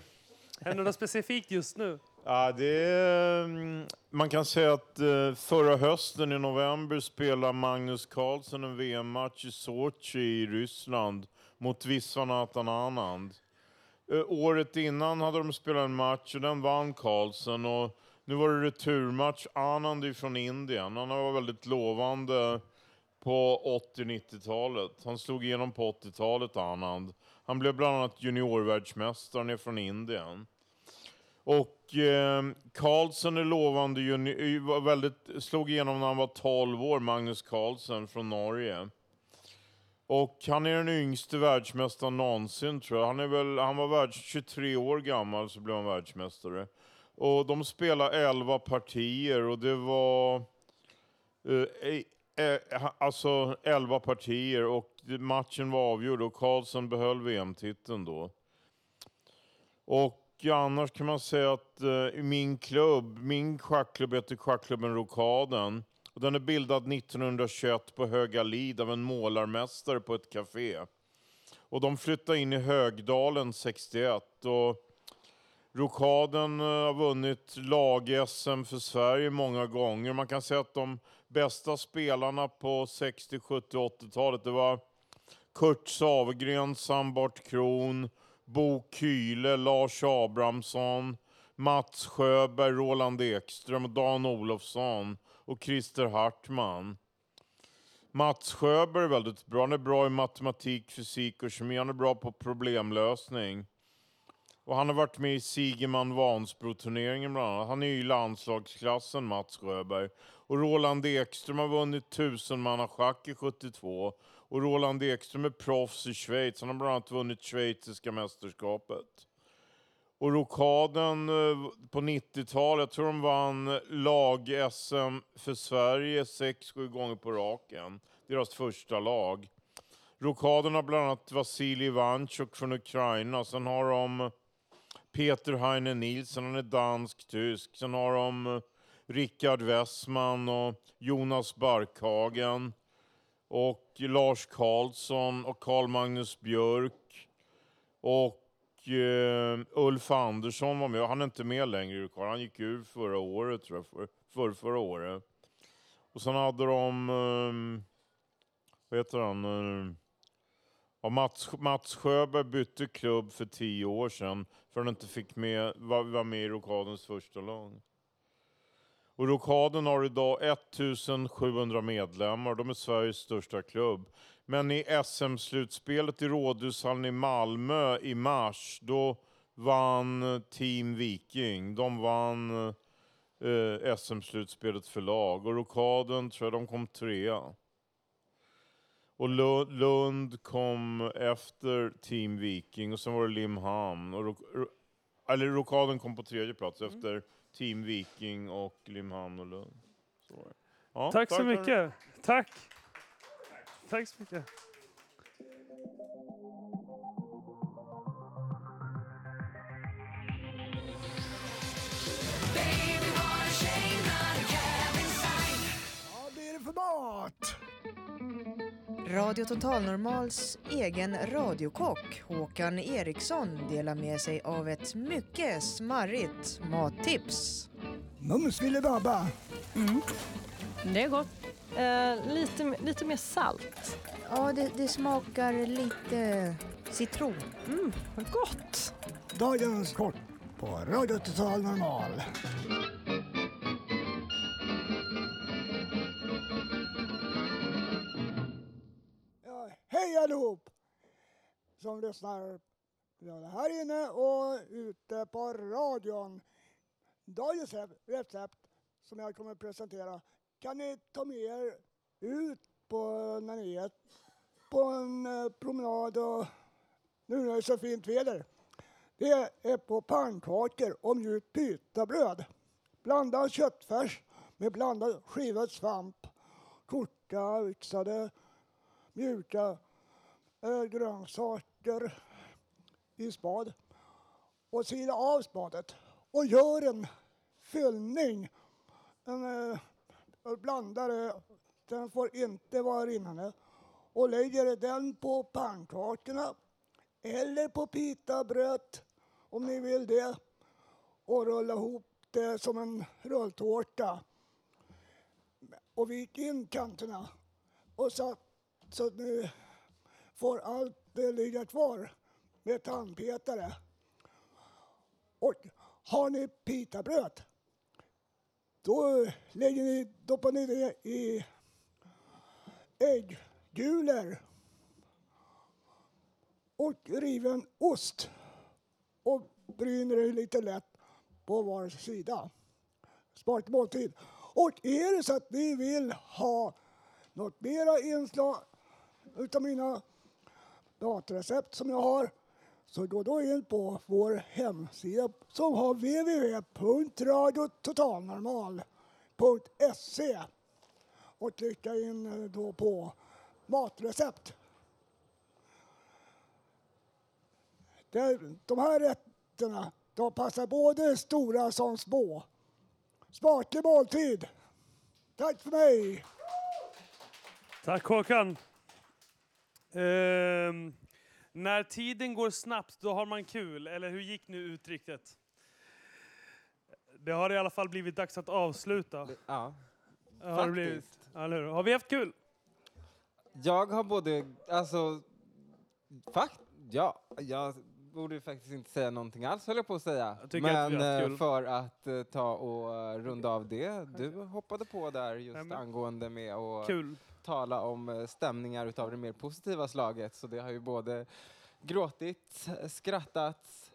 Händer något specifikt just nu? Ja, det är, mm, man kan säga att eh, förra hösten i november spelade Magnus Carlsen en VM-match i Sochi i Ryssland mot Viswanathan Anand. Eh, Året innan hade de spelat en match och den vann Carlsen och nu var det returmatch. Anand är från Indien. Han var väldigt lovande på 80-90-talet. Han slog igenom på 80-talet, Anand. Han blev bland annat juniorvärldsmästare, han är från Indien. Och eh, Carlsen är lovande juni- eh, var väldigt, slog igenom när han var 12 år, Magnus Carlsen från Norge. Och han är den yngste världsmästaren någonsin tror jag. Han, är väl, han var världs 23 år gammal så blev han världsmästare. Och de spelade 11 partier och det var eh, eh, eh alltså 11 partier och matchen var avgjord och Karlsson behöll VM-titeln då. Och annars kan man säga att eh, min klubb, min schackklubb heter Schackklubben Rokaden. Och den är bildad 1921 på Höga Lid av en målarmästare på ett café. Och de flyttade in i Högdalen 61. Och Rokaden eh, har vunnit lag-SM för Sverige många gånger. Man kan säga att de bästa spelarna på 60, 70, 80-talet det var Kurt Savegren, Sambart Kron, Bo Kyle, Lars Abrahamsson, Mats Sjöberg, Roland Ekström, och Dan Olofsson och Christer Hartman. Mats Sjöberg är väldigt bra. Han är bra i matematik, fysik och kemi. Han är bra på problemlösning. Och han har varit med i Sigeman Vansbro-turneringen bland annat. Han är ju i landslagsklassen, Mats Sjöberg. Och Roland Ekström har vunnit tusenmannaschack i 72. Och Roland Ekström är proffs i Schweiz. Han har bland annat vunnit schweiziska mästerskapet. Och Rokaden eh, på 90-talet, jag tror de vann lag-SM för Sverige sex, sju gånger på raken. Deras första lag. Rokaden har bland annat Vasilij Ivanchuk från Ukraina. Sen har de Peter Heine Nielsen, han är dansk-tysk. Sen har de eh, Rickard Westman och Jonas Barkhagen. Och Lars Karlsson och Carl Magnus Björk. Och eh, Ulf Andersson var med. Han är inte med längre, Han gick ur förra året, tror jag. För, för förra året. Och sen hade de... Eh, vad heter han? Eh, ja, Mats, Mats Sjöberg bytte klubb för tio år sedan för han inte fick med, var, var med i rockadens första lag. Och Rokaden har idag 1700 medlemmar. De är Sveriges största klubb. Men i SM-slutspelet i Rådhushallen i Malmö i mars, då vann Team Viking. De vann eh, SM-slutspelet för lag. Och Rokaden tror jag de kom trea. Och Lund kom efter Team Viking och sen var det Limhamn. Och Ro- Ro- eller Rokaden kom på tredje plats efter Team Viking och Limhamn och Lund. Så det. Ja, Tack så hörni. mycket. Tack. Tack så mycket. Vad blir det för mat? Radio Total Normals egen radiokock Håkan Eriksson delar med sig av ett mycket smarrigt mattips. Mums filibabba. Mm. Det är gott. Eh, lite, lite mer salt. Ja, det, det smakar lite citron. Mm, vad gott! Dagens kort på Radio Total Normal. Hej allihop som lyssnar både här inne och ute på radion. Dagens recept som jag kommer att presentera kan ni ta med er ut på när ni är på en eh, promenad och nu när det är så fint väder. Det är på pannkakor och mjukt pitabröd. Blanda köttfärs med blandad skivad svamp, korta, yxade, mjuka grönsaker i spad. Och sila av spadet och gör en fyllning. En, eh, blandare, den får inte vara rinnande. Och lägger den på pannkakorna eller på pitabröd om ni vill det. Och rulla ihop det som en rulltårta. Och vik in kanterna. Och så, så att ni får allt ligga kvar med tandpetare. Och har ni pitabröd då lägger ni, doppar ni det i äggulor och riven ost och bryner det lite lätt på var sida. Smart måltid. Och är det så att ni vill ha något mera inslag utav mina datorrecept som jag har så gå då in på vår hemsida som har www.radiototalnormal.se och klicka in eh, då på matrecept. De här rätterna de passar både stora som små. Smaklig måltid. Tack för mig! Tack Håkan. Ehm, när tiden går snabbt, då har man kul. Eller hur gick nu uttrycket? Det har i alla fall blivit dags att avsluta. Ja, Har, det blivit, hur? har vi haft kul? Jag har både, alltså, fakt, ja, jag borde faktiskt inte säga någonting alls höll jag på att säga. att Men haft eh, för att eh, ta och eh, runda av det, du hoppade på där just Nej, angående med att Kul. Tala om eh, stämningar utav det mer positiva slaget. Så det har ju både gråtit, skrattat,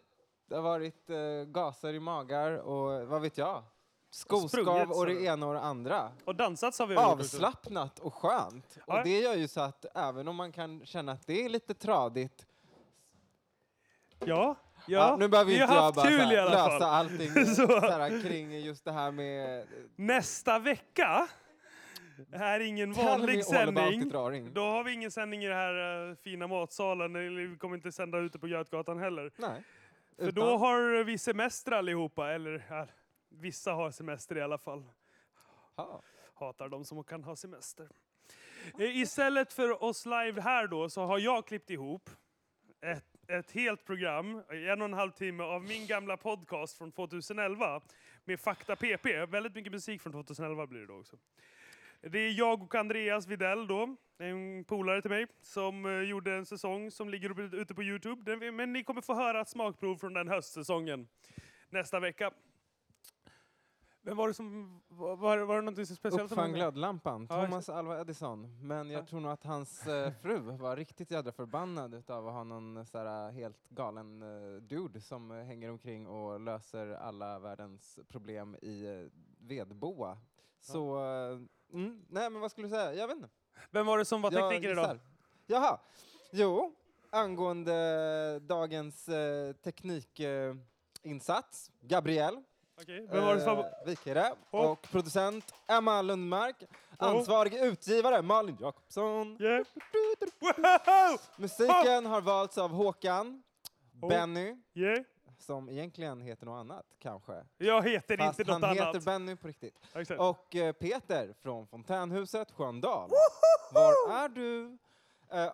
det har varit eh, gaser i magar och vad vet jag? Skoskav och det ena och det andra. Och dansat har vi. Avslappnat och skönt. Ja. Och det gör ju så att även om man kan känna att det är lite tradigt Ja, ja. nu behöver vi inte jag bara kul här lösa allting Så. så här, kring just det här med... Nästa vecka är ingen Tell me vanlig sändning. Då har vi ingen sändning i den här eh, fina matsalen. Vi kommer inte sända ute på Götgatan heller. Nej. För Utan- då har vi semester allihopa. Eller ja, vissa har semester i alla fall. Hatar de som kan ha semester. Eh, Istället för oss live här då så har jag klippt ihop ett, ett helt program, en och en halv timme av min gamla podcast från 2011 med Fakta PP. Väldigt mycket musik från 2011 blir det då också. Det är jag och Andreas Videll då, en polare till mig, som eh, gjorde en säsong som ligger ute på Youtube. Men ni kommer få höra ett smakprov från den höstsäsongen nästa vecka. Vem var det som... Var, var, det något speciellt? som Uppfann glödlampan, Thomas Alva Edison. Men jag Ja. tror nog att hans eh, fru var riktigt jädra förbannad utav att ha någon så här, helt galen eh, dude som eh, hänger omkring och löser alla världens problem i eh, vedboa. Så, eh, mm, nej men vad skulle du säga? Jag vet inte. Vem var det som var Jag tekniker idag? gissar. Jaha, jo, angående dagens eh, teknikinsats, Gabriel. Okej, vem var det som... Eh, Vikare Oh. och producent Emma Lundmark. Ansvarig utgivare Malin Jakobsson. Musiken har valts av Håkan. Benny, Yeah. Som egentligen heter något annat kanske. Jag heter Fast inte något han annat. heter Benny på riktigt. Exakt. Och eh, Peter från Fontänhuset Sköndal. Var är du? Eh,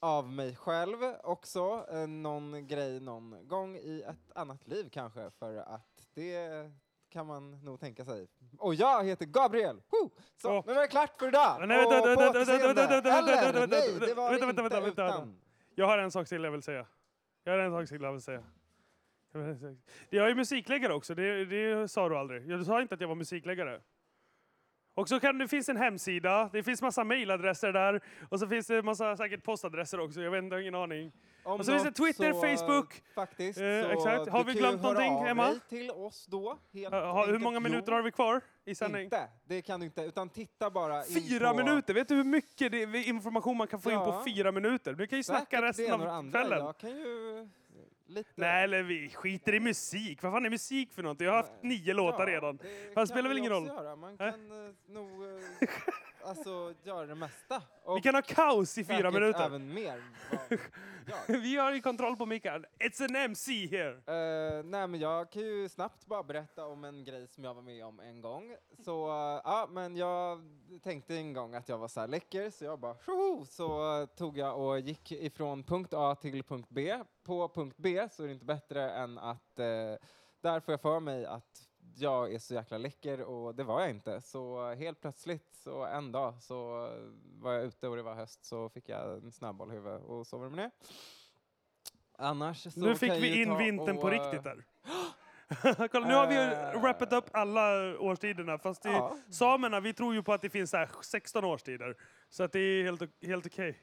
av mig själv också. Eh, någon grej någon gång i ett annat liv kanske. För att det kan man nog tänka sig. Och jag heter Gabriel! Woo! Så, nu var det klart för idag! Nej, vänta, Och vänta, på vänta, vänta, återseende. vänta, vänta, Eller, vänta, vänta, nej, vänta, det var vänta, inte vänta, vänta, vänta. utan. Jag har en sak till jag vill säga. Jag har en sak till jag vill säga. Jag vill- Jag är musikläggare också, det, det sa du aldrig. Du sa inte att jag var musikläggare. Och så kan det finns en hemsida, det finns massa mailadresser där och så finns det massa säkert postadresser också, jag vet inte, ingen aning. Om och så finns det Twitter, så, Facebook. Faktiskt. Eh, exakt. Har vi glömt någonting, Emma? till oss då. Helt Ha- hur många minuter har vi kvar i sändning? Inte, det kan du inte. Utan titta bara Fyra på... minuter! Vet du hur mycket information man kan få in på Ja. fyra minuter? Du kan ju snacka Säkert resten av kvällen. Jag kan ju lite... Nej, eller vi skiter i musik. Vad fan är musik för något? Jag har haft nio låtar redan. Det kan spelar väl ingen roll? Göra. Man Äh? kan eh, nog eh, alltså, göra det mesta. Vi kan ha kaos i fyra minuter. även mer. vi har ju kontroll på micken. It's an MC here! Eh, nej, men jag kan ju snabbt bara berätta om en grej som jag var med om en gång. Så, eh, ja, men jag tänkte en gång att jag var så här läcker, så jag bara tjoho! Så eh, tog jag och gick ifrån punkt A till punkt B. På punkt B så är det inte bättre än att där får jag för mig att jag är så jäkla läcker och det var jag inte. Så helt plötsligt, så en dag, så var jag ute och det var höst, så fick jag en snöboll i huvudet och så var det med det. Annars så Nu fick kan vi ju in ta vintern på och, eh, riktigt där. Kolla, nu har vi Eh. wrappat upp alla årstiderna. Fast det, Ja. samerna, vi tror ju på att det finns så här 16 årstider. Så att det är helt, helt okej.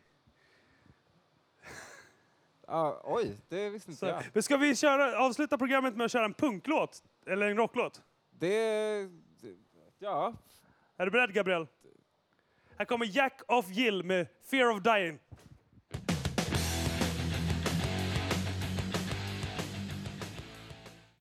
Ja, oj, det visste inte Så- jag. Men ska vi köra, avsluta programmet med att köra en punklåt? Eller en rocklåt? Det... Ja. Är du beredd Gabriel? Här kommer Jack of Jill med Fear of Dying.